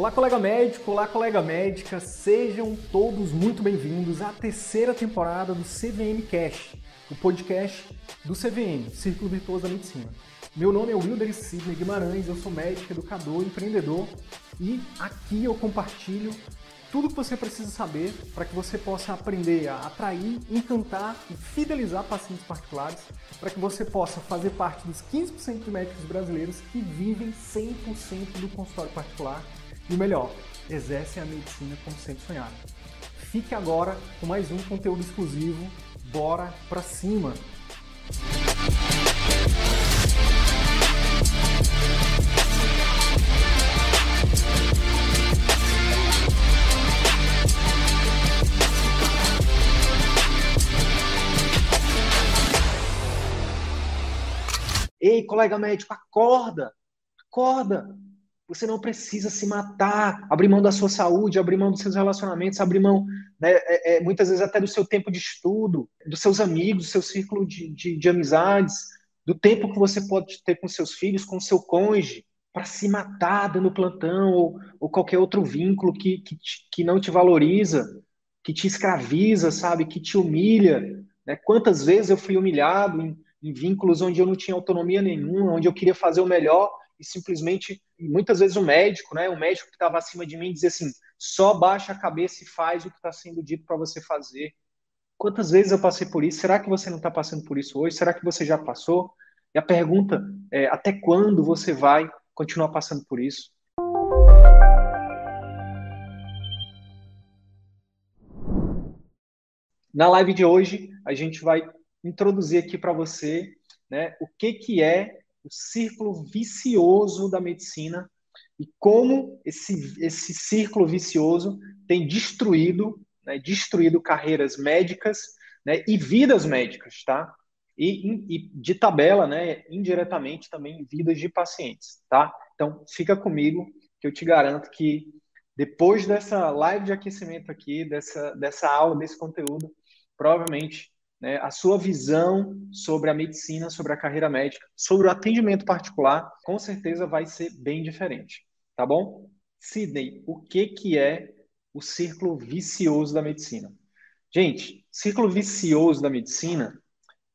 Olá, colega médico, olá, colega médica, sejam todos muito bem-vindos à terceira temporada do CVM Cash, o podcast do CVM, Círculo Virtuoso da Medicina. Meu nome é Wilder Sidney Guimarães, eu sou médico, educador, empreendedor e aqui eu compartilho tudo que você precisa saber para que você possa aprender a atrair, encantar e fidelizar pacientes particulares, para que você possa fazer parte dos 15% de médicos brasileiros que vivem 100% do consultório particular e o melhor, exercem a medicina como sempre sonharam. Fique agora com mais um conteúdo exclusivo. Bora pra cima! Ei, colega médico, acorda! Acorda! Você não precisa se matar, abrir mão da sua saúde, abrir mão dos seus relacionamentos, abrir mão, né, é, é, muitas vezes, até do seu tempo de estudo, dos seus amigos, do seu círculo de, de, de amizades, do tempo que você pode ter com seus filhos, com seu cônjuge, para se matar dando plantão ou, ou qualquer outro vínculo que, que, que não te valoriza, que te escraviza, sabe, que te humilha. Né? Quantas vezes eu fui humilhado em, em vínculos onde eu não tinha autonomia nenhuma, onde eu queria fazer o melhor e simplesmente, muitas vezes o médico, né, o médico que estava acima de mim dizia assim, só baixa a cabeça e faz o que está sendo dito para você fazer. Quantas vezes eu passei por isso? Será que você não está passando por isso hoje? Será que você já passou? E a pergunta é, até quando você vai continuar passando por isso? Na live de hoje, a gente vai introduzir aqui para você né, o que, que é o círculo vicioso da medicina e como esse, esse círculo vicioso tem destruído, né, destruído carreiras médicas né, e vidas médicas, tá? E, e, de tabela, né, indiretamente também vidas de pacientes, tá? Então, fica comigo que eu te garanto que depois dessa live de aquecimento aqui, dessa, dessa aula, desse conteúdo, provavelmente né, a sua visão sobre a medicina, sobre a carreira médica, sobre o atendimento particular, com certeza vai ser bem diferente, tá bom? Sidney, o que, que é o círculo vicioso da medicina? Gente, círculo vicioso da medicina,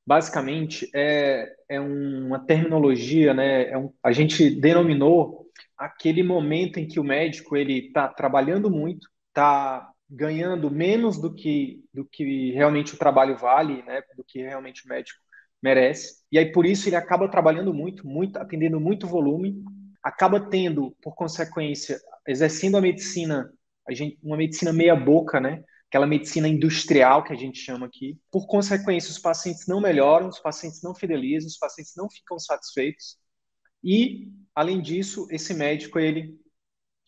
basicamente, é, é uma terminologia, né, é um, a gente denominou aquele momento em que o médico ele está trabalhando muito, está ganhando menos do que, do que realmente o trabalho vale, né, do que realmente o médico merece. E aí, por isso, ele acaba trabalhando muito, muito, atendendo muito volume, acaba tendo, por consequência, exercendo a medicina, a gente, uma medicina meia-boca, né? Aquela medicina industrial que a gente chama aqui. Por consequência, os pacientes não melhoram, os pacientes não fidelizam, os pacientes não ficam satisfeitos. E, além disso, esse médico, ele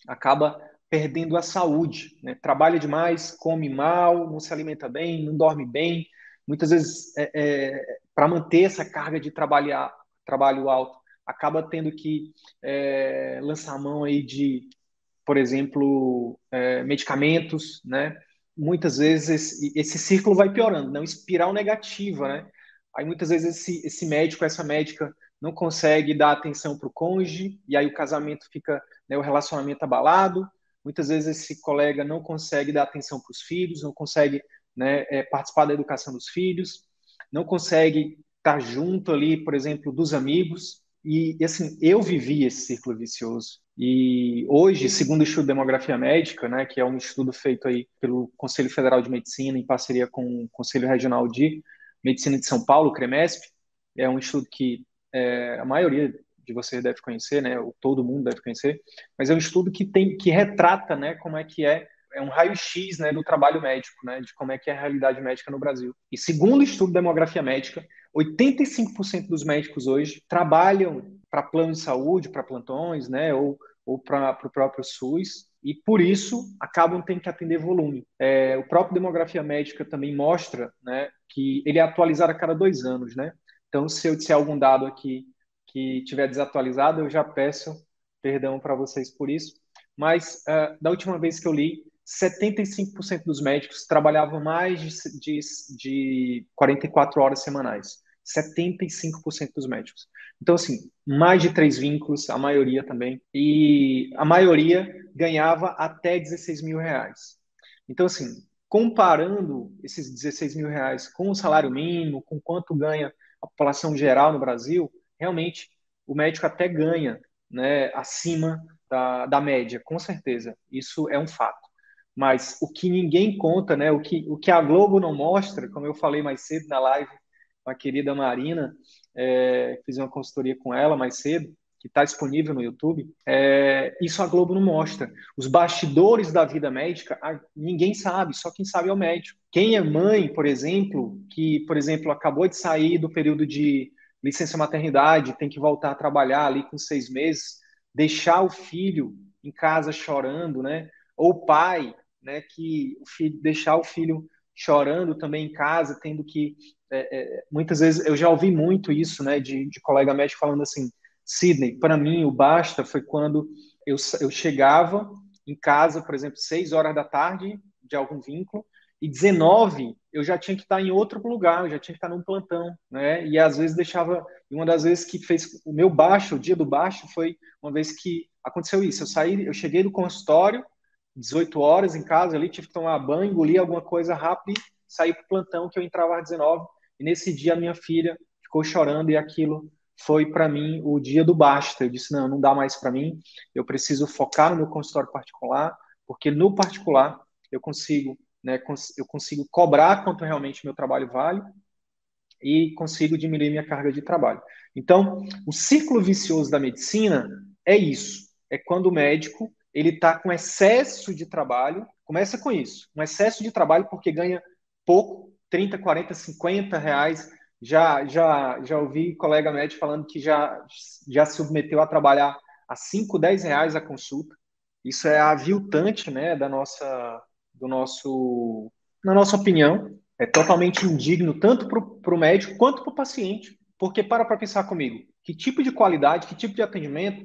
acaba perdendo a saúde, né? trabalha demais, come mal, não se alimenta bem, não dorme bem, muitas vezes é, é, para manter essa carga de trabalhar, trabalho alto, acaba tendo que é, lançar a mão aí de, por exemplo, é, medicamentos, né? Muitas vezes esse, esse círculo vai piorando, não espiral negativa, né? Aí muitas vezes esse, esse médico, essa médica não consegue dar atenção para o cônjuge e aí o casamento fica, né, o relacionamento abalado, Muitas vezes esse colega não consegue dar atenção para os filhos, não consegue né, é, participar da educação dos filhos, não consegue estar junto ali, por exemplo, dos amigos. E, assim, eu vivi esse círculo vicioso. E hoje, segundo o estudo de demografia médica, né, que é um estudo feito aí pelo Conselho Federal de Medicina em parceria com o Conselho Regional de Medicina de São Paulo, CREMESP, é um estudo que é, a maioria de vocês deve conhecer, né? Ou todo mundo deve conhecer, mas é um estudo que tem que retrata, né? Como é que é é um raio-x né, do trabalho médico, né, de como é que é a realidade médica no Brasil. E segundo o estudo de demografia médica, 85% dos médicos hoje trabalham para plano de saúde, para plantões, né, ou, ou para o próprio SUS, e por isso acabam tendo que atender volume. É, o próprio demografia médica também mostra né, que ele é atualizado a cada dois anos. Né? Então, se eu disser algum dado aqui que tiver desatualizado, eu já peço perdão para vocês por isso. Mas uh, da última vez que eu li, 75% dos médicos trabalhavam mais de, de, de 44 horas semanais. 75% dos médicos. Então, assim, mais de três vínculos, a maioria também. E a maioria ganhava até 16 mil reais. Então, assim, comparando esses 16 mil reais com o salário mínimo, com quanto ganha a população geral no Brasil, realmente o médico até ganha né, acima da, da média, com certeza. Isso é um fato. Mas o que ninguém conta, né, o, que, o que a Globo não mostra, como eu falei mais cedo na live com a querida Marina, é, fiz uma consultoria com ela mais cedo, que está disponível no YouTube, é, isso a Globo não mostra. Os bastidores da vida médica, ninguém sabe, só quem sabe é o médico. Quem é mãe, por exemplo, que, por exemplo, acabou de sair do período de licença maternidade, tem que voltar a trabalhar ali com seis meses, deixar o filho em casa chorando, né? Ou pai, né? Que o filho, deixar o filho chorando também em casa, tendo que é, é, muitas vezes eu já ouvi muito isso, né? De, de colega médico falando assim Sidney, para mim, o basta foi quando eu, eu chegava em casa, por exemplo, 6 horas da tarde de algum vínculo, e 19 eu já tinha que estar em outro lugar, eu já tinha que estar num plantão, né? E às vezes deixava. Uma das vezes que fez o meu baixo, o dia do baixo, foi uma vez que aconteceu isso. Eu saí, eu cheguei do consultório, 18 horas em casa ali, tive que tomar banho, engolir alguma coisa rápido e sair para o plantão que eu entrava às 19. E nesse dia a minha filha ficou chorando e aquilo foi para mim o dia do basta. Eu disse: não, não dá mais para mim, eu preciso focar no meu consultório particular, porque no particular eu consigo, né, eu consigo cobrar quanto realmente meu trabalho vale e consigo diminuir minha carga de trabalho. Então, o círculo vicioso da medicina é isso: é quando o médico ele está com excesso de trabalho, começa com isso, um excesso de trabalho porque ganha pouco, 30, 40, 50 reais já, já, já ouvi colega médico falando que já, já submeteu a trabalhar a 5, 10 reais a consulta. Isso é aviltante né, da nossa, do nosso, na nossa opinião. É totalmente indigno, tanto para o médico quanto para o paciente. Porque para para pensar comigo, que tipo de qualidade, que tipo de atendimento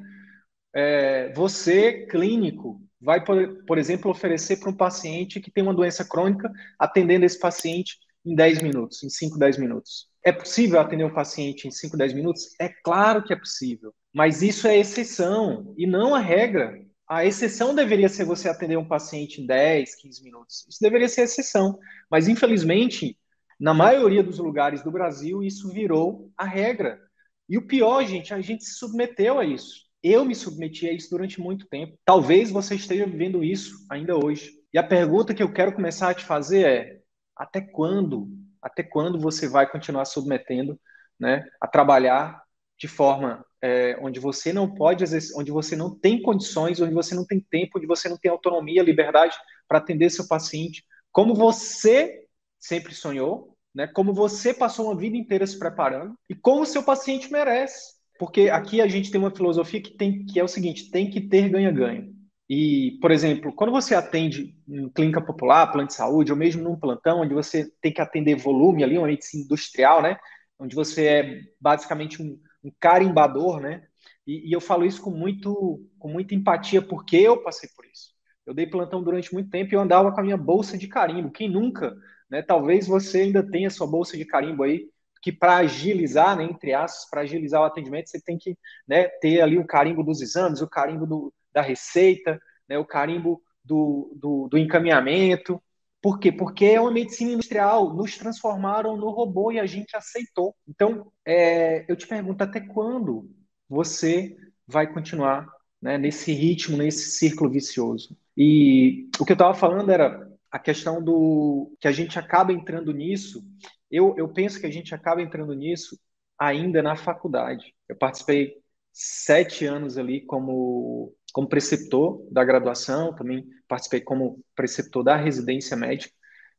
é, você, clínico, vai, por, por exemplo, oferecer para um paciente que tem uma doença crônica, atendendo esse paciente em 10 minutos, em 5, 10 minutos. É possível atender um paciente em 5, 10 minutos? É claro que é possível, mas isso é exceção e não a regra. A exceção deveria ser você atender um paciente em 10, 15 minutos. Isso deveria ser exceção, mas infelizmente, na maioria dos lugares do Brasil, isso virou a regra. E o pior, gente, a gente se submeteu a isso. Eu me submeti a isso durante muito tempo. Talvez você esteja vivendo isso ainda hoje. E a pergunta que eu quero começar a te fazer é: até quando até quando você vai continuar submetendo né, a trabalhar de forma é, onde você não pode, onde você não tem condições, onde você não tem tempo, onde você não tem autonomia, liberdade para atender seu paciente, como você sempre sonhou, né, como você passou uma vida inteira se preparando e como o seu paciente merece. Porque aqui a gente tem uma filosofia que, tem, que é o seguinte: tem que ter ganha-ganha. E, por exemplo, quando você atende em clínica popular, plano de saúde, ou mesmo num plantão, onde você tem que atender volume ali, uma medicina industrial, né? Onde você é basicamente um, um carimbador, né? E, e, eu falo isso com, muito, com muita empatia, porque eu passei por isso. Eu dei plantão durante muito tempo e eu andava com a minha bolsa de carimbo. Quem nunca? Né? Talvez você ainda tenha sua bolsa de carimbo aí, que para agilizar, né, entre aspas, para agilizar o atendimento, você tem que né, ter ali o carimbo dos exames, o carimbo do, da receita, né, o carimbo do, do, do encaminhamento. Por quê? Porque é uma medicina industrial, nos transformaram no robô e a gente aceitou. Então, é, eu te pergunto, até quando você vai continuar né, nesse ritmo, nesse círculo vicioso? E o que eu estava falando era a questão do que a gente acaba entrando nisso. Eu, eu penso que a gente acaba entrando nisso ainda na faculdade. Eu participei sete anos ali como como preceptor da graduação, também participei como preceptor da residência médica.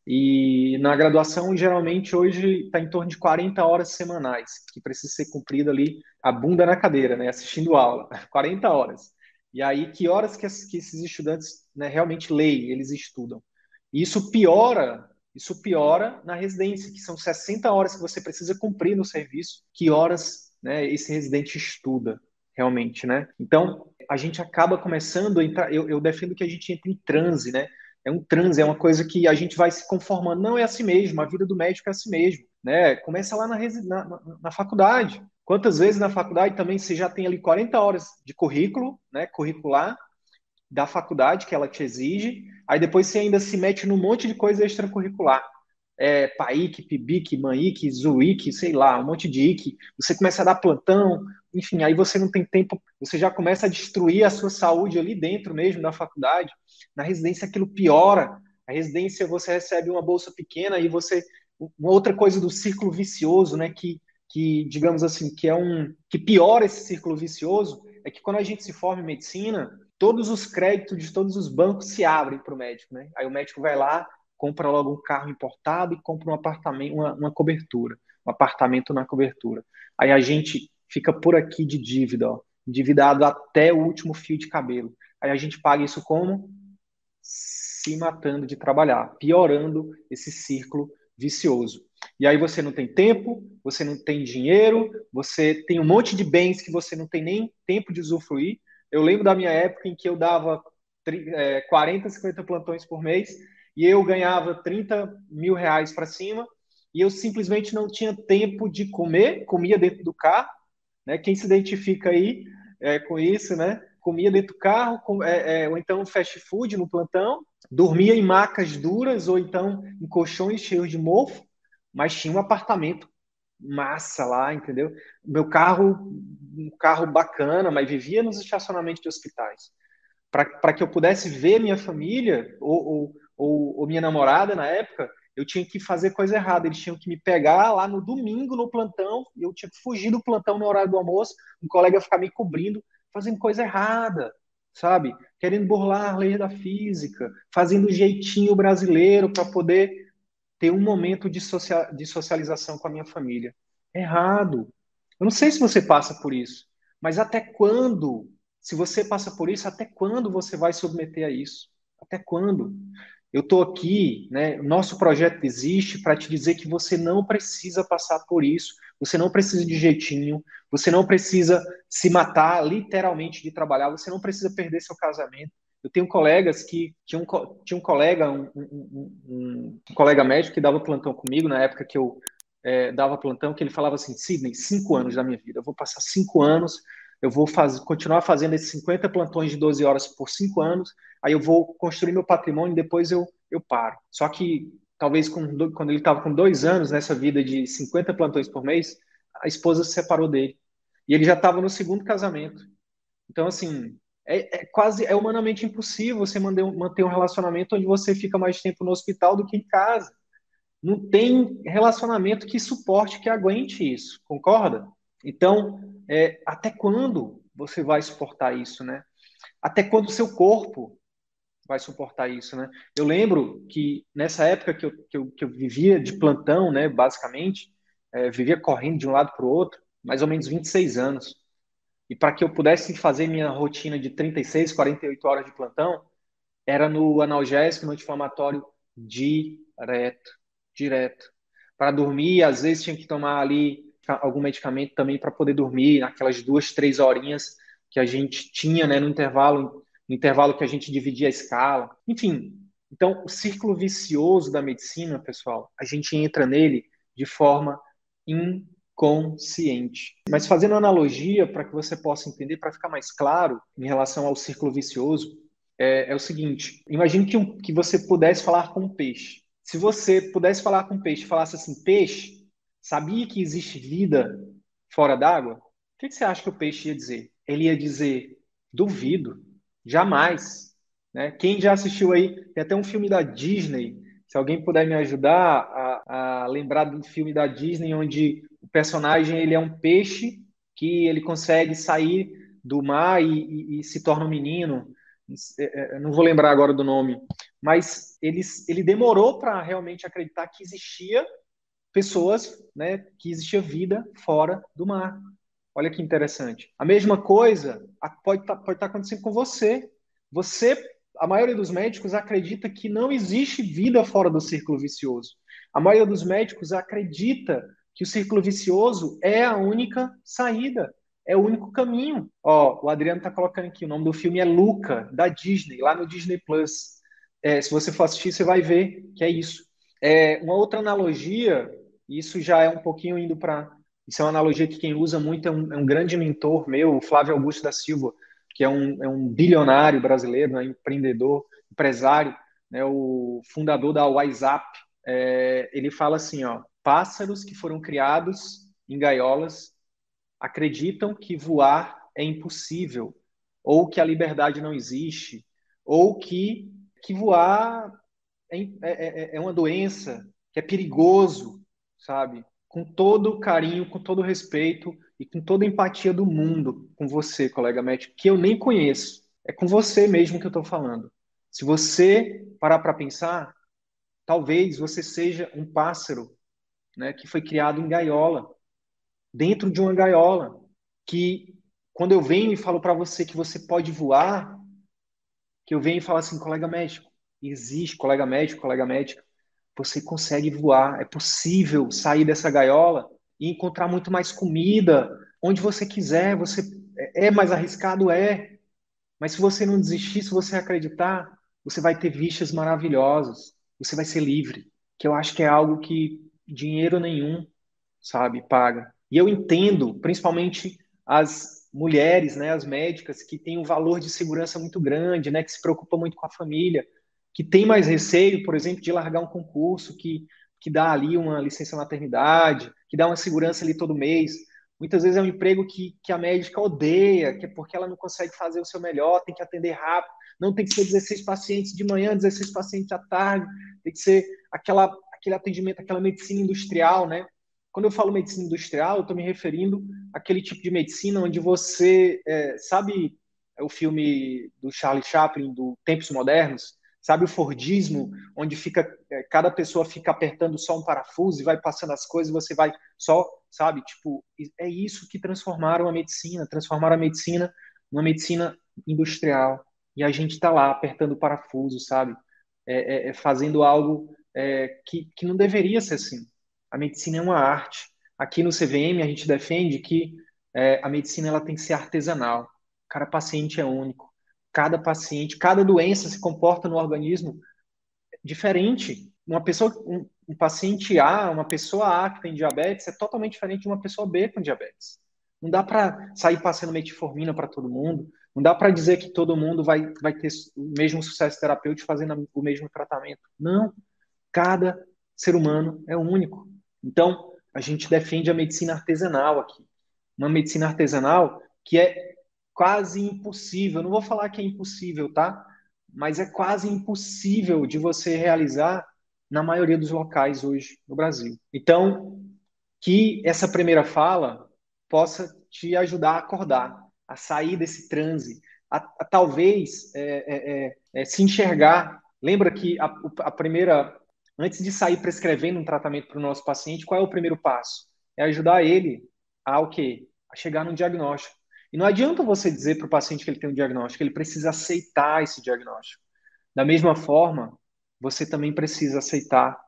E na graduação, geralmente, hoje está em torno de 40 horas semanais, que precisa ser cumprida ali, a bunda na cadeira, né, assistindo aula, 40 horas. E aí, que horas que, que esses estudantes né, realmente leem, eles estudam? E isso piora, isso piora na residência, que são 60 horas que você precisa cumprir no serviço, que horas né, esse residente estuda realmente, né? Então, a gente acaba começando a entrar, eu, eu defendo que a gente entra em transe, né? É um transe, é uma coisa que a gente vai se conformando. Não é assim mesmo, a vida do médico é assim mesmo. né? Começa lá na, na, na faculdade. Quantas vezes na faculdade também você já tem ali 40 horas de currículo, né, curricular, da faculdade que ela te exige, aí depois você ainda se mete num monte de coisa extracurricular. É, PAIC, PIBIC, MANIC, ZUIC, sei lá, um monte de IC. Você começa a dar plantão, enfim, aí você não tem tempo, você já começa a destruir a sua saúde ali dentro mesmo da faculdade. Na residência aquilo piora. A residência você recebe uma bolsa pequena e você uma outra coisa do círculo vicioso, né, que que digamos assim, que é um que piora esse círculo vicioso, é que quando a gente se forma em medicina, todos os créditos de todos os bancos se abrem para o médico, né? Aí o médico vai lá, compra logo um carro importado e compra um apartamento, uma, uma cobertura, um apartamento na cobertura. Aí a gente fica por aqui de dívida, ó, endividado até o último fio de cabelo. Aí a gente paga isso como? Se matando de trabalhar, piorando esse círculo vicioso. E aí você não tem tempo, você não tem dinheiro, você tem um monte de bens que você não tem nem tempo de usufruir, eu lembro da minha época em que eu dava 40, 50 é, plantões por mês e eu ganhava 30 mil reais para cima e eu simplesmente não tinha tempo de comer, comia dentro do carro, né? Quem se identifica aí é, com isso, né? Comia dentro do carro, com, é, é, ou então fast food no plantão, dormia em macas duras ou então em colchões cheios de mofo, mas tinha um apartamento massa lá, entendeu? Meu carro, um carro bacana, mas vivia nos estacionamentos de hospitais. Para que eu pudesse ver minha família ou, ou, ou, ou, minha namorada na época, eu tinha que fazer coisa errada. Eles tinham que me pegar lá no domingo no plantão, e eu tinha que fugir do plantão no horário do almoço, um colega ficar me cobrindo, fazendo coisa errada, sabe? Querendo burlar a lei da física, fazendo jeitinho brasileiro para poder ter um momento de, social, de socialização com a minha família. Errado. Eu não sei se você passa por isso, mas até quando? Se você passa por isso, até quando você vai submeter a isso? Até quando? Eu estou aqui, né? Nosso projeto existe para te dizer que você não precisa passar por isso, você não precisa de jeitinho, você não precisa se matar literalmente de trabalhar, você não precisa perder seu casamento, eu tenho colegas que tinha um, tinha um colega, um, um, um, um, colega médico que dava plantão comigo na época que eu é, dava plantão, que ele falava assim, Sidney, cinco anos da minha vida, eu vou passar cinco anos, eu vou faz, continuar fazendo esses 50 plantões de 12 horas por cinco anos, aí eu vou construir meu patrimônio e depois eu, eu paro. Só que talvez com, quando ele estava com dois anos nessa vida de 50 plantões por mês, a esposa se separou dele. E ele já estava no segundo casamento. Então, assim, é, é, quase é humanamente impossível você manter, manter um relacionamento onde você fica mais tempo no hospital do que em casa. Não tem relacionamento que suporte, que aguente isso, concorda? Então, é, até quando você vai suportar isso, né? Até quando o seu corpo vai suportar isso, né? Eu lembro que nessa época que eu, que eu, que eu vivia de plantão, né, basicamente, é, vivia correndo de um lado para o outro, mais ou menos 26 anos e para que eu pudesse fazer minha rotina de 36, 48 horas de plantão, era no analgésico, no anti-inflamatório direto, direto. Para dormir, às vezes tinha que tomar ali algum medicamento também para poder dormir, naquelas duas, três horinhas que a gente tinha né, no intervalo, no intervalo que a gente dividia a escala. Enfim, então o círculo vicioso da medicina, pessoal, a gente entra nele de forma in consciente. Mas fazendo analogia para que você possa entender, para ficar mais claro em relação ao círculo vicioso, é, é o seguinte: imagine que, um, que você pudesse falar com um peixe. Se você pudesse falar com um peixe, falasse assim, peixe, sabia que existe vida fora d'água? O que, que você acha que o peixe ia dizer? Ele ia dizer, duvido, jamais. Né? Quem já assistiu aí, tem até um filme da Disney, se alguém puder me ajudar a, a lembrar do filme da Disney, onde o personagem ele é um peixe que ele consegue sair do mar e, e, e se torna um menino. É, é, não vou lembrar agora do nome, mas ele, ele demorou para realmente acreditar que existia pessoas, né, que existia vida fora do mar. Olha que interessante. A mesma coisa pode estar tá, pode tá acontecendo com você. Você, a maioria dos médicos acredita que não existe vida fora do círculo vicioso. A maioria dos médicos acredita que o círculo vicioso é a única saída, é o único caminho. Ó, o Adriano está colocando aqui, o nome do filme é Luca, da Disney, lá no Disney Plus. É, se você for assistir, você vai ver que é isso. É, uma outra analogia, Isso já é um pouquinho indo para. Isso é uma analogia que quem usa muito é um, é um, grande mentor meu, o Flávio Augusto da Silva, que é um, é um bilionário brasileiro, né, empreendedor, empresário, né, o fundador da WhatsApp. É, ele fala assim: ó, pássaros que foram criados em gaiolas acreditam que voar é impossível, ou que a liberdade não existe, ou que, que voar é, é, é, é uma doença, que é perigoso, sabe? Com todo carinho, com todo respeito e com toda empatia do mundo com você, colega médico, que eu nem conheço. É com você mesmo que eu estou falando. Se você parar para pensar, talvez você seja um pássaro né, que foi criado em gaiola, dentro de uma gaiola, que quando eu venho e falo para você que você pode voar, que eu venho e falo assim, colega médico, existe colega médico, colega médica, você consegue voar, é possível sair dessa gaiola e encontrar muito mais comida onde você quiser, você é mais arriscado é, mas se você não desistir, se você acreditar, você vai ter vistas maravilhosas, você vai ser livre, que eu acho que é algo que dinheiro nenhum, sabe, paga. E eu entendo, principalmente as mulheres, né, as médicas que têm um valor de segurança muito grande, né, que se preocupam muito com a família, que tem mais receio, por exemplo, de largar um concurso que, que dá ali uma licença maternidade, que dá uma segurança ali todo mês. Muitas vezes é um emprego que, que a médica odeia, que é porque ela não consegue fazer o seu melhor, tem que atender rápido, não tem que ser 16 pacientes de manhã, 16 pacientes à tarde, tem que ser aquela, aquele atendimento, aquela medicina industrial, né? Quando eu falo medicina industrial, eu estou me referindo àquele tipo de medicina onde você, é, sabe o filme do Charlie Chaplin, do Tempos Modernos? Sabe o Fordismo, onde fica é, cada pessoa fica apertando só um parafuso e vai passando as coisas e você vai só, sabe? Tipo, é isso que transformaram a medicina, transformaram a medicina numa medicina industrial. E a gente está lá apertando o parafuso, sabe? É, é, é, fazendo algo é, que, que não deveria ser assim. A medicina é uma arte. Aqui no CVM a gente defende que é, a medicina ela tem que ser artesanal. Cada paciente é único cada paciente, cada doença se comporta no organismo diferente. Uma pessoa, um, um, paciente A, uma pessoa A que tem diabetes é totalmente diferente de uma pessoa B com diabetes. Não dá para sair passando metformina para todo mundo. Não dá para dizer que todo mundo vai, vai ter o mesmo sucesso terapêutico fazendo o mesmo tratamento. Não. Cada ser humano é único. Então, a gente defende a medicina artesanal aqui. Uma medicina artesanal que é quase impossível. Não vou falar que é impossível, tá? Mas é quase impossível de você realizar na maioria dos locais hoje no Brasil. Então, que essa primeira fala possa te ajudar a acordar, a sair desse transe, a, a talvez é, é, é, é se enxergar. Lembra que a, a primeira, antes de sair prescrevendo um tratamento para o nosso paciente, qual é o primeiro passo? É ajudar ele a o quê? A chegar no diagnóstico. E não adianta você dizer para o paciente que ele tem um diagnóstico, ele precisa aceitar esse diagnóstico. Da mesma forma, você também precisa aceitar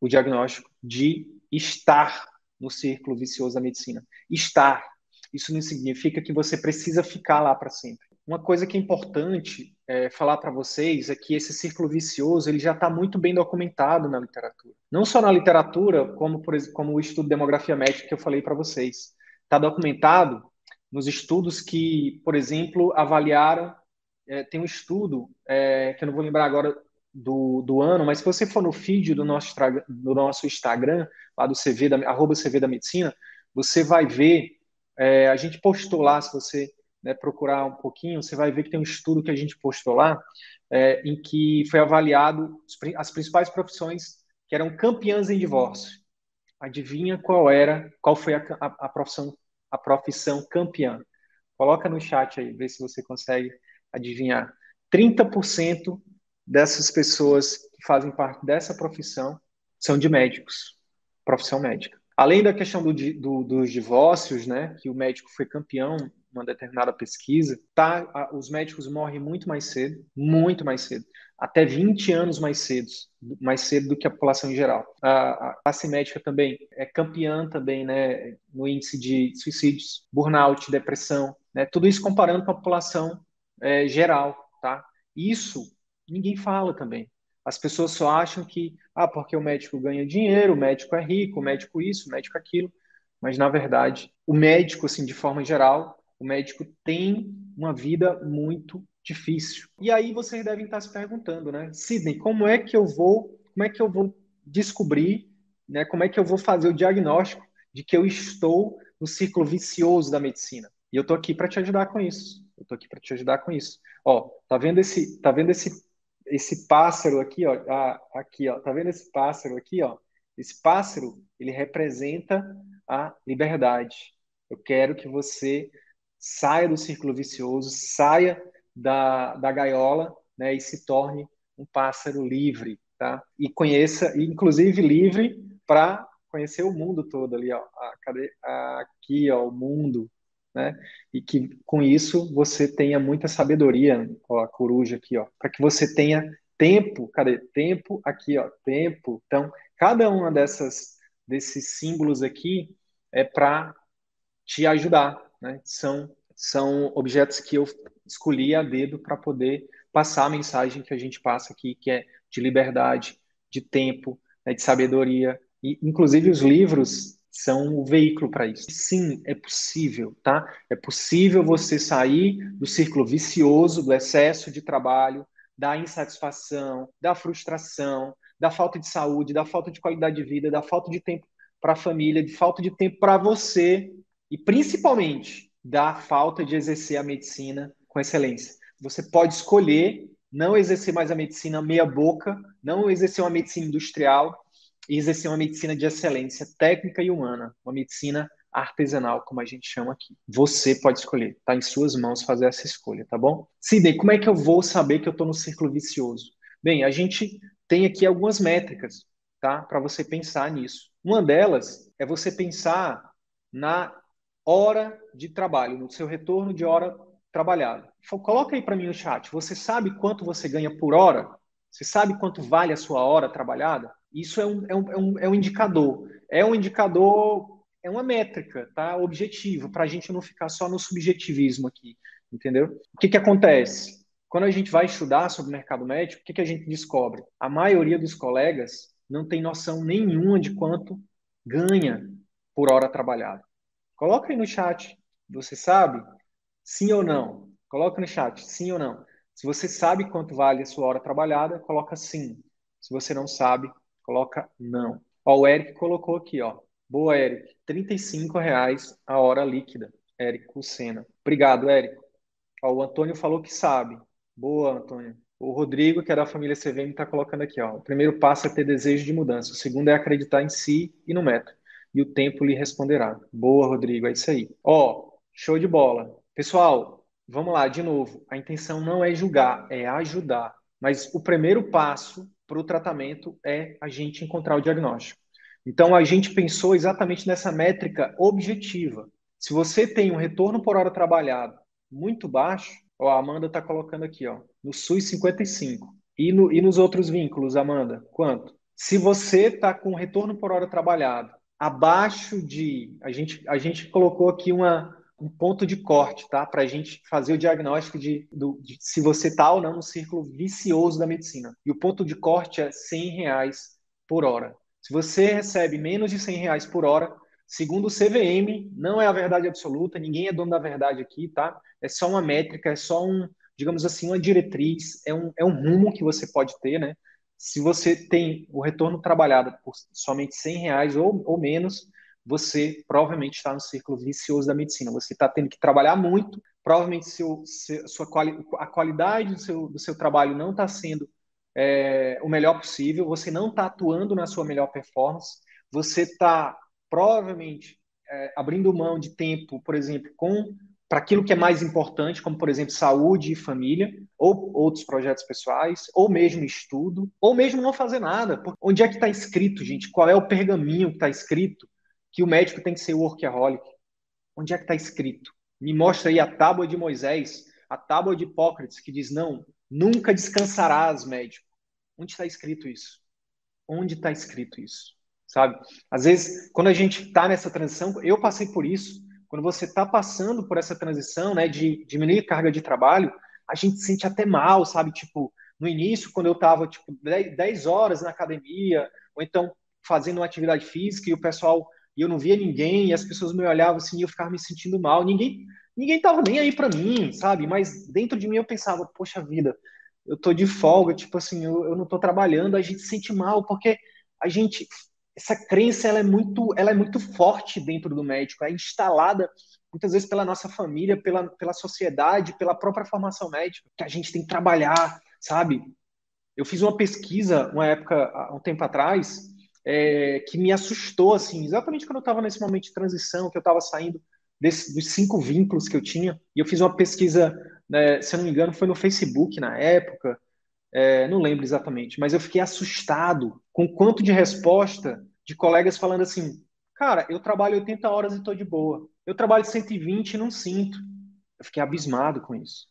o diagnóstico de estar no círculo vicioso da medicina. Estar. Isso não significa que você precisa ficar lá para sempre. Uma coisa que é importante é, falar para vocês é que esse círculo vicioso ele já está muito bem documentado na literatura. Não só na literatura, como, por, como o estudo de demografia médica que eu falei para vocês. Está documentado nos estudos que, por exemplo, avaliaram. É, tem um estudo, é, que eu não vou lembrar agora do, do ano, mas se você for no feed do nosso, do nosso Instagram, lá do CV da, arroba CV da Medicina, você vai ver, é, a gente postou lá, se você né, procurar um pouquinho, você vai ver que tem um estudo que a gente postou lá, é, em que foi avaliado as principais profissões que eram campeãs em divórcio. Adivinha qual era, qual foi a, a, a profissão a profissão campeã? Coloca no chat aí, vê se você consegue adivinhar. 30% dessas pessoas que fazem parte dessa profissão são de médicos, profissão médica. Além da questão do, do, dos divórcios, né, que o médico foi campeão uma determinada pesquisa, tá, os médicos morrem muito mais cedo, muito mais cedo, até 20 anos mais cedo, mais cedo do que a população em geral. A, a classe médica também é campeã também, né, no índice de suicídios, burnout, depressão, né, tudo isso comparando com a população é, geral, tá? Isso ninguém fala também. As pessoas só acham que, ah, porque o médico ganha dinheiro, o médico é rico, o médico isso, o médico aquilo. Mas, na verdade, o médico, assim, de forma geral, o médico tem uma vida muito difícil. E aí vocês devem estar se perguntando, né? Sidney, como é que eu vou, como é que eu vou descobrir, né? Como é que eu vou fazer o diagnóstico de que eu estou no ciclo vicioso da medicina? E eu tô aqui para te ajudar com isso. Eu tô aqui para te ajudar com isso. Ó, tá vendo esse, tá vendo esse esse pássaro aqui, ó, ah, aqui, ó, tá vendo esse pássaro aqui, ó? Esse pássaro, ele representa a liberdade. Eu quero que você saia do círculo vicioso, saia da, da gaiola, né, e se torne um pássaro livre, tá? E conheça, inclusive livre para conhecer o mundo todo ali, ó. Aqui, ó, o mundo, né? E que com isso você tenha muita sabedoria, ó, a coruja aqui, ó, para que você tenha tempo, cadê? Tempo aqui, ó, tempo. Então, cada uma dessas desses símbolos aqui é para te ajudar, né? São são objetos que eu escolhi a dedo para poder passar a mensagem que a gente passa aqui, que é de liberdade, de tempo, né, de sabedoria. E, inclusive, os livros são o veículo para isso. Sim, é possível, tá? É possível você sair do círculo vicioso, do excesso de trabalho, da insatisfação, da frustração, da falta de saúde, da falta de qualidade de vida, da falta de tempo para a família, de falta de tempo para você e principalmente da falta de exercer a medicina com excelência. Você pode escolher não exercer mais a medicina meia boca, não exercer uma medicina industrial, e exercer uma medicina de excelência técnica e humana, uma medicina artesanal, como a gente chama aqui. Você pode escolher, está em suas mãos fazer essa escolha, tá bom? Sidney, como é que eu vou saber que eu estou no círculo vicioso? Bem, a gente tem aqui algumas métricas, tá? Para você pensar nisso. Uma delas é você pensar na hora de trabalho, no seu retorno de hora trabalhada. Coloca aí para mim no chat. Você sabe quanto você ganha por hora? Você sabe quanto vale a sua hora trabalhada? Isso é um, é um, é um, é indicador. É um indicador, é uma métrica, tá? Objetivo, para a gente não ficar só no subjetivismo aqui, entendeu? O que, que acontece? Quando a gente vai estudar sobre o mercado médico, o que, que a gente descobre? A maioria dos colegas não tem noção nenhuma de quanto ganha por hora trabalhada. Coloca aí no chat. Você sabe? Sim ou não? Coloca no chat, sim ou não. Se você sabe quanto vale a sua hora trabalhada, coloca sim. Se você não sabe, coloca não. Ó, o Eric colocou aqui, ó. Boa, Eric. R$ reais a hora líquida. Eric Lucena. Obrigado, Eric. Ó, o Antônio falou que sabe. Boa, Antônio. O Rodrigo, que é da família CVM, está colocando aqui, ó. O primeiro passo é ter desejo de mudança. O segundo é acreditar em si e no método. E o tempo lhe responderá. Boa, Rodrigo, é isso aí. Ó, show de bola. Pessoal, vamos lá, de novo. A intenção não é julgar, é ajudar. Mas o primeiro passo para o tratamento é a gente encontrar o diagnóstico. Então, a gente pensou exatamente nessa métrica objetiva. Se você tem um retorno por hora trabalhado muito baixo, ó, a Amanda está colocando aqui, ó, no SUS 55. E, no, e nos outros vínculos, Amanda, quanto? Se você está com retorno por hora trabalhado abaixo de. A gente, a gente colocou aqui uma, um ponto de corte, tá? Para a gente fazer o diagnóstico de, do, de se você está ou não no círculo vicioso da medicina. E o ponto de corte é 100 reais por hora. Se você recebe menos de 100 reais por hora, segundo o CVM, não é a verdade absoluta, ninguém é dono da verdade aqui, tá? É só uma métrica, é só um, digamos assim, uma diretriz, é um, é um rumo que você pode ter, né? Se você tem o retorno trabalhado por somente 100 reais ou, ou menos, você provavelmente está no círculo vicioso da medicina. Você está tendo que trabalhar muito, provavelmente seu, sua quali, a qualidade do seu, do seu trabalho não está sendo é, o melhor possível, você não está atuando na sua melhor performance, você está provavelmente é, abrindo mão de tempo, por exemplo, com para aquilo que é mais importante, como por exemplo saúde e família, ou outros projetos pessoais, ou mesmo estudo, ou mesmo não fazer nada. Onde é que está escrito, gente? Qual é o pergaminho que está escrito que o médico tem que ser workaholic. Onde é que está escrito? Me mostra aí a tábua de Moisés, a tábua de Hipócrates, que diz: não, nunca descansarás, médico. Onde está escrito isso? Onde está escrito isso? Sabe? Às vezes, quando a gente está nessa transição, eu passei por isso. Quando você está passando por essa transição, né, de diminuir carga de trabalho, a gente se sente até mal, sabe? Tipo, No início, quando eu estava tipo 10 horas na academia, ou então fazendo uma atividade física e o pessoal e eu não via ninguém, e as pessoas me olhavam assim, e eu ficava me sentindo mal. Ninguém ninguém tava nem aí para mim, sabe? Mas dentro de mim eu pensava, poxa vida, eu tô de folga, tipo assim, eu, eu não tô trabalhando, a gente se sente mal porque a gente essa crença ela é muito ela é muito forte dentro do médico, é instalada muitas vezes pela nossa família, pela, pela sociedade, pela própria formação médica, que a gente tem que trabalhar, sabe? Eu fiz uma pesquisa uma época, há um tempo atrás, é, que me assustou, assim, exatamente quando eu estava nesse momento de transição, que eu estava saindo desse, dos cinco vínculos que eu tinha, e eu fiz uma pesquisa, né, se eu não me engano, foi no Facebook na época, é, não lembro exatamente, mas eu fiquei assustado com o quanto de resposta de colegas falando assim, cara, eu trabalho 80 horas e estou de boa, eu trabalho 120 e não sinto. Eu fiquei abismado com isso.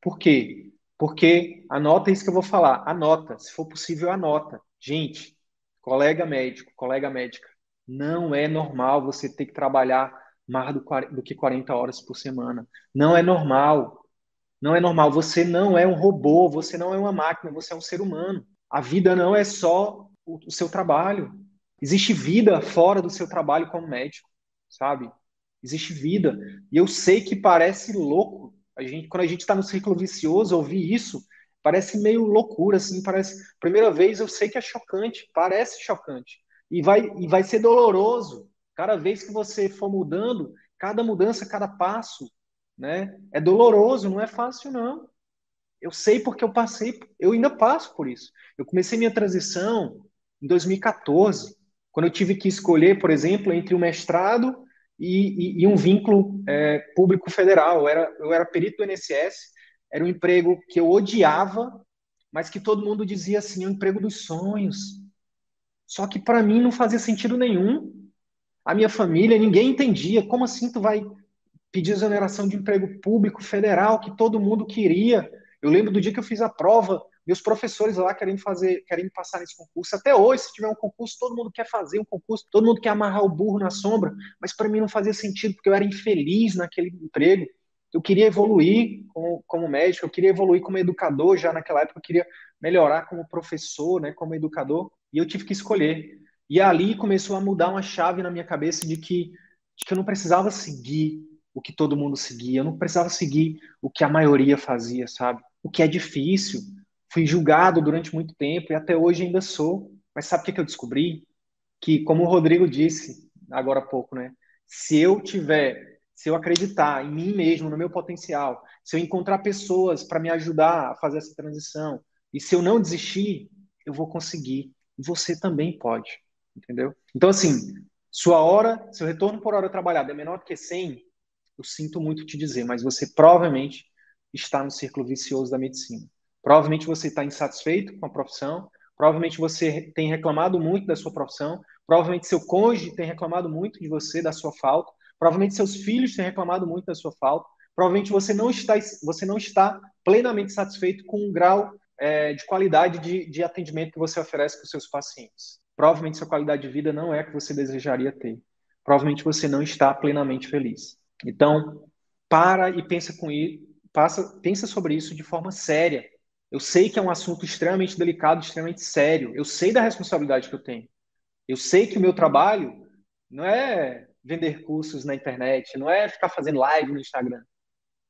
Por quê? Porque anota isso que eu vou falar, anota, se for possível, anota. Gente, colega médico, colega médica, não é normal você ter que trabalhar mais do, que 40 horas por semana. Não é normal. Não é normal. Você não é um robô, você não é uma máquina, você é um ser humano. A vida não é só o, seu trabalho. Existe vida fora do seu trabalho como médico, sabe? Existe vida. E eu sei que parece louco. A gente, quando a gente está no ciclo vicioso, ouvir isso parece meio loucura, assim. Parece. Primeira vez eu sei que é chocante, parece chocante. E vai, e vai ser doloroso. Cada vez que você for mudando, cada mudança, cada passo, né? É doloroso, não é fácil, não. Eu sei porque eu passei, eu ainda passo por isso. Eu comecei minha transição em 2014, quando eu tive que escolher, por exemplo, entre o mestrado e, e, e um vínculo é, público federal. Eu era, eu era perito do INSS, era um emprego que eu odiava, mas que todo mundo dizia assim, é um emprego dos sonhos. Só que para mim não fazia sentido nenhum. A minha família, ninguém entendia. Como assim tu vai pedir exoneração de emprego público federal que todo mundo queria? Eu lembro do dia que eu fiz a prova, meus professores lá querendo fazer, querendo passar nesse concurso. Até hoje, se tiver um concurso, todo mundo quer fazer um concurso, todo mundo quer amarrar o burro na sombra, mas para mim não fazia sentido, porque eu era infeliz naquele emprego. Eu queria evoluir como, como médico, eu queria evoluir como educador, já naquela época eu queria melhorar como professor, né, como educador, e eu tive que escolher. E ali começou a mudar uma chave na minha cabeça de que, de que eu não precisava seguir o que todo mundo seguia, eu não precisava seguir o que a maioria fazia, sabe? O que é difícil, fui julgado durante muito tempo e até hoje ainda sou. Mas sabe o que, eu descobri? Que, como o Rodrigo disse agora há pouco, né? Se eu tiver, se eu acreditar em mim mesmo, no meu potencial, se eu encontrar pessoas para me ajudar a fazer essa transição, e se eu não desistir, eu vou conseguir. Você também pode, entendeu? Então, assim, sua hora, seu retorno por hora trabalhada é menor que 100, eu sinto muito te dizer, mas você provavelmente está no círculo vicioso da medicina. Provavelmente você está insatisfeito com a profissão, provavelmente você tem reclamado muito da sua profissão, provavelmente seu cônjuge tem reclamado muito de você, da sua falta, provavelmente seus filhos têm reclamado muito da sua falta, provavelmente você não está, você não está plenamente satisfeito com o grau é, de qualidade de, de atendimento que você oferece para os seus pacientes. Provavelmente sua qualidade de vida não é a que você desejaria ter. Provavelmente você não está plenamente feliz. Então, para e pensa com isso, passa, pensa sobre isso de forma séria eu sei que é um assunto extremamente delicado, extremamente sério. Eu sei da responsabilidade que eu tenho. Eu sei que o meu trabalho não é vender cursos na internet, não é ficar fazendo live no Instagram.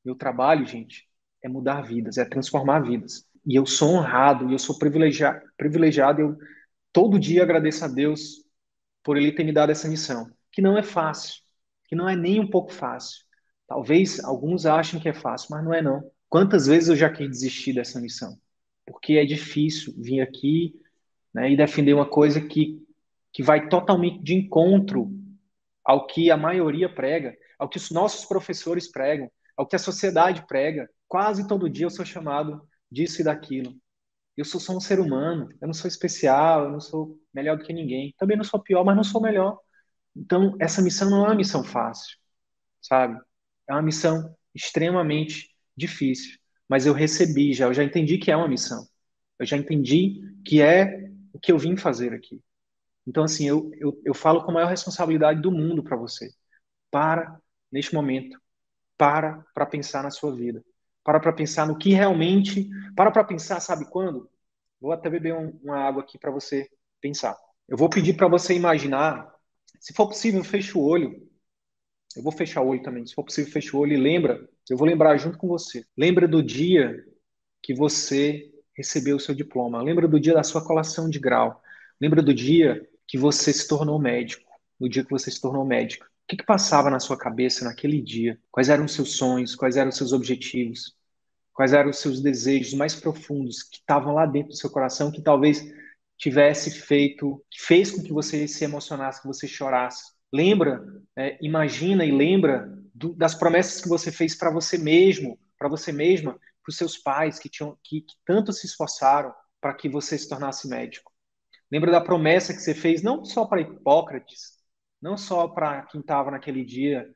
Meu trabalho, gente, é mudar vidas, é transformar vidas. E eu sou honrado, e eu sou privilegiado, privilegiado eu todo dia agradeço a Deus por ele ter me dado essa missão, que não é fácil, que não é nem um pouco fácil. Talvez alguns achem que é fácil, mas não é não. Quantas vezes eu já quis desistir dessa missão? Porque é difícil vir aqui né, e defender uma coisa que, que vai totalmente de encontro ao que a maioria prega, ao que os nossos professores pregam, ao que a sociedade prega. Quase todo dia eu sou chamado disso e daquilo. Eu sou só um ser humano, eu não sou especial, eu não sou melhor do que ninguém. Também não sou pior, mas não sou melhor. Então, essa missão não é uma missão fácil, sabe? É uma missão extremamente difícil, mas eu recebi já, eu já entendi que é uma missão. Eu já entendi que é o que eu vim fazer aqui. Então, assim, eu, eu, eu falo com a maior responsabilidade do mundo para você. Para, neste momento, para para pensar na sua vida. Para para pensar no que realmente. Para para pensar, sabe quando? Vou até beber um, uma água aqui para você pensar. Eu vou pedir para você imaginar, se for possível, feche o olho. Eu vou fechar o olho também. Se for possível, feche o olho e lembra. Eu vou lembrar junto com você. Lembra do dia que você recebeu o seu diploma. Lembra do dia da sua colação de grau. Lembra do dia que você se tornou médico. No dia que você se tornou médico. O que, que passava na sua cabeça naquele dia? Quais eram os seus sonhos? Quais eram os seus objetivos? Quais eram os seus desejos mais profundos que estavam lá dentro do seu coração, que talvez tivesse feito, que fez com que você se emocionasse, que você chorasse? Lembra, é, imagina e lembra do, das promessas que você fez para você mesmo, para você mesma, para os seus pais que, tinham, que, que tanto se esforçaram para que você se tornasse médico. Lembra da promessa que você fez não só para Hipócrates, não só para quem estava naquele dia,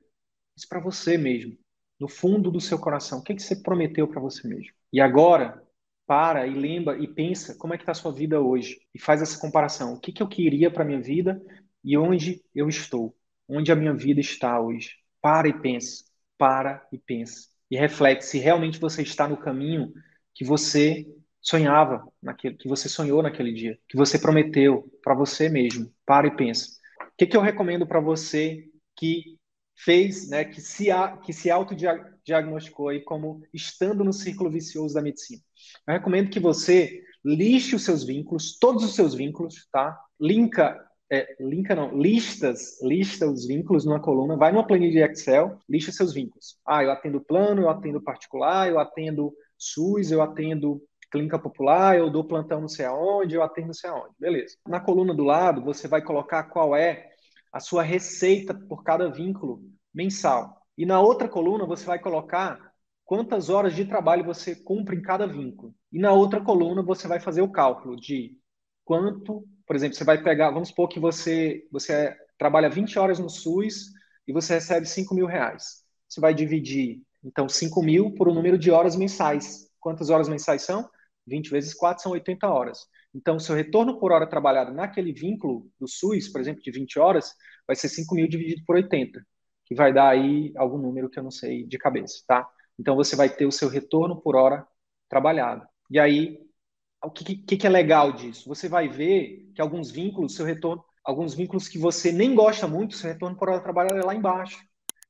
mas para você mesmo no fundo do seu coração, o que, que você prometeu para você mesmo? E agora, para e lembra e pensa como é que está a sua vida hoje e faz essa comparação. O que, que eu queria para minha vida e onde eu estou? Onde a minha vida está hoje? Para e pensa, para e pensa. E reflete se realmente você está no caminho que você sonhava, naquele, que você sonhou naquele dia, que você prometeu para você mesmo. Para e pensa. O que, que eu recomendo para você que fez, né, que se, que se autodiagnosticou aí como estando no círculo vicioso da medicina. Eu recomendo que você lixe os seus vínculos, todos os seus vínculos, tá? Linka, é, linka não, listas, lista os vínculos numa coluna, vai numa planilha de Excel, lixa seus vínculos. Ah, eu atendo plano, eu atendo particular, eu atendo SUS, eu atendo clínica popular, eu dou plantão não sei aonde, eu atendo não sei aonde. Beleza. Na coluna do lado, você vai colocar qual é a sua receita por cada vínculo mensal. E na outra coluna você vai colocar quantas horas de trabalho você cumpre em cada vínculo. E na outra coluna você vai fazer o cálculo de quanto, por exemplo, você vai pegar, vamos supor que você, você trabalha 20 horas no SUS e você recebe 5 mil reais. Você vai dividir, então, 5 mil por o um número de horas mensais. Quantas horas mensais são? 20 vezes 4 são 80 horas. Então, seu retorno por hora trabalhada naquele vínculo do SUS, por exemplo, de 20 horas, vai ser 5 mil dividido por 80, que vai dar aí algum número que eu não sei de cabeça, tá? Então, você vai ter o seu retorno por hora trabalhado. E aí, o que, que, que é legal disso? Você vai ver que alguns vínculos, seu retorno, alguns vínculos que você nem gosta muito, seu retorno por hora trabalhado é lá embaixo.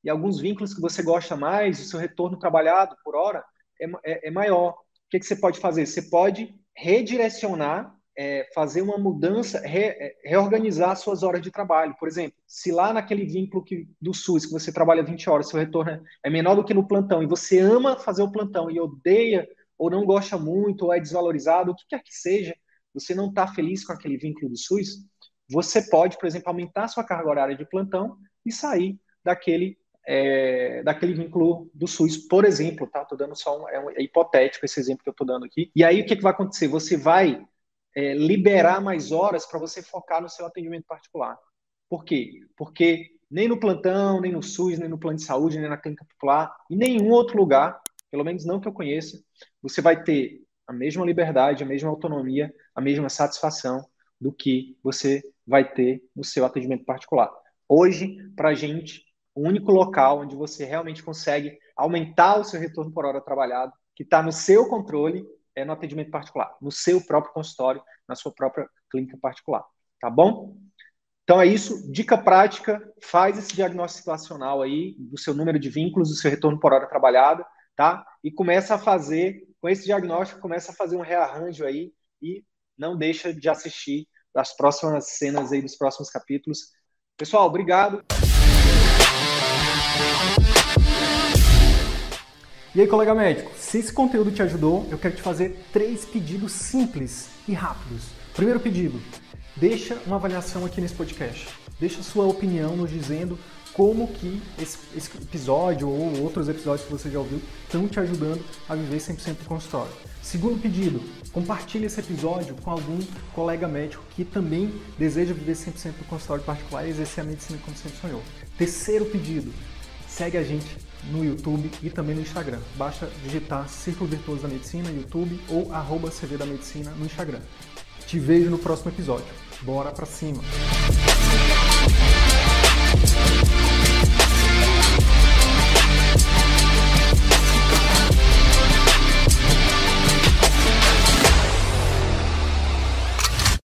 E alguns vínculos que você gosta mais, o seu retorno trabalhado por hora é, é, é maior. Que, que você pode fazer? Você pode redirecionar, é, fazer uma mudança, re, é, reorganizar suas horas de trabalho. Por exemplo, se lá naquele vínculo que, do SUS, que você trabalha 20 horas, seu retorno é menor do que no plantão, e você ama fazer o plantão e odeia, ou não gosta muito, ou é desvalorizado, o que quer que seja, você não está feliz com aquele vínculo do SUS, você pode, por exemplo, aumentar sua carga horária de plantão e sair daquele é, daquele vínculo do SUS, por exemplo, tá? Estou dando só um, é, um, é, hipotético esse exemplo que eu estou dando aqui. E aí o que, que vai acontecer? Você vai é, liberar mais horas para você focar no seu atendimento particular. Por quê? Porque nem no plantão, nem no SUS, nem no plano de saúde, nem na clínica popular, em nenhum outro lugar, pelo menos não que eu conheça, você vai ter a mesma liberdade, a mesma autonomia, a mesma satisfação do que você vai ter no seu atendimento particular. Hoje, para a gente, o único local onde você realmente consegue aumentar o seu retorno por hora trabalhado, que está no seu controle, é no atendimento particular, no seu próprio consultório, na sua própria clínica particular. Tá bom? Então é isso. Dica prática: faz esse diagnóstico situacional aí do seu número de vínculos, do seu retorno por hora trabalhada, tá? E começa a fazer, com esse diagnóstico, começa a fazer um rearranjo aí e não deixa de assistir as próximas cenas aí dos próximos capítulos. Pessoal, obrigado. E aí, colega médico, se esse conteúdo te ajudou, eu quero te fazer três pedidos simples e rápidos. Primeiro pedido, deixa uma avaliação aqui nesse podcast. Deixa sua opinião nos dizendo como que esse, esse, episódio ou outros episódios que você já ouviu estão te ajudando a viver 100% do consultório. Segundo pedido, compartilhe esse episódio com algum colega médico que também deseja viver 100% do consultório particular e exercer a medicina como sempre sonhou. Terceiro pedido, segue a gente no YouTube e também no Instagram. Basta digitar Círculo Virtuoso da Medicina no YouTube ou arroba CV da Medicina no Instagram. Te vejo no próximo episódio. Bora pra cima!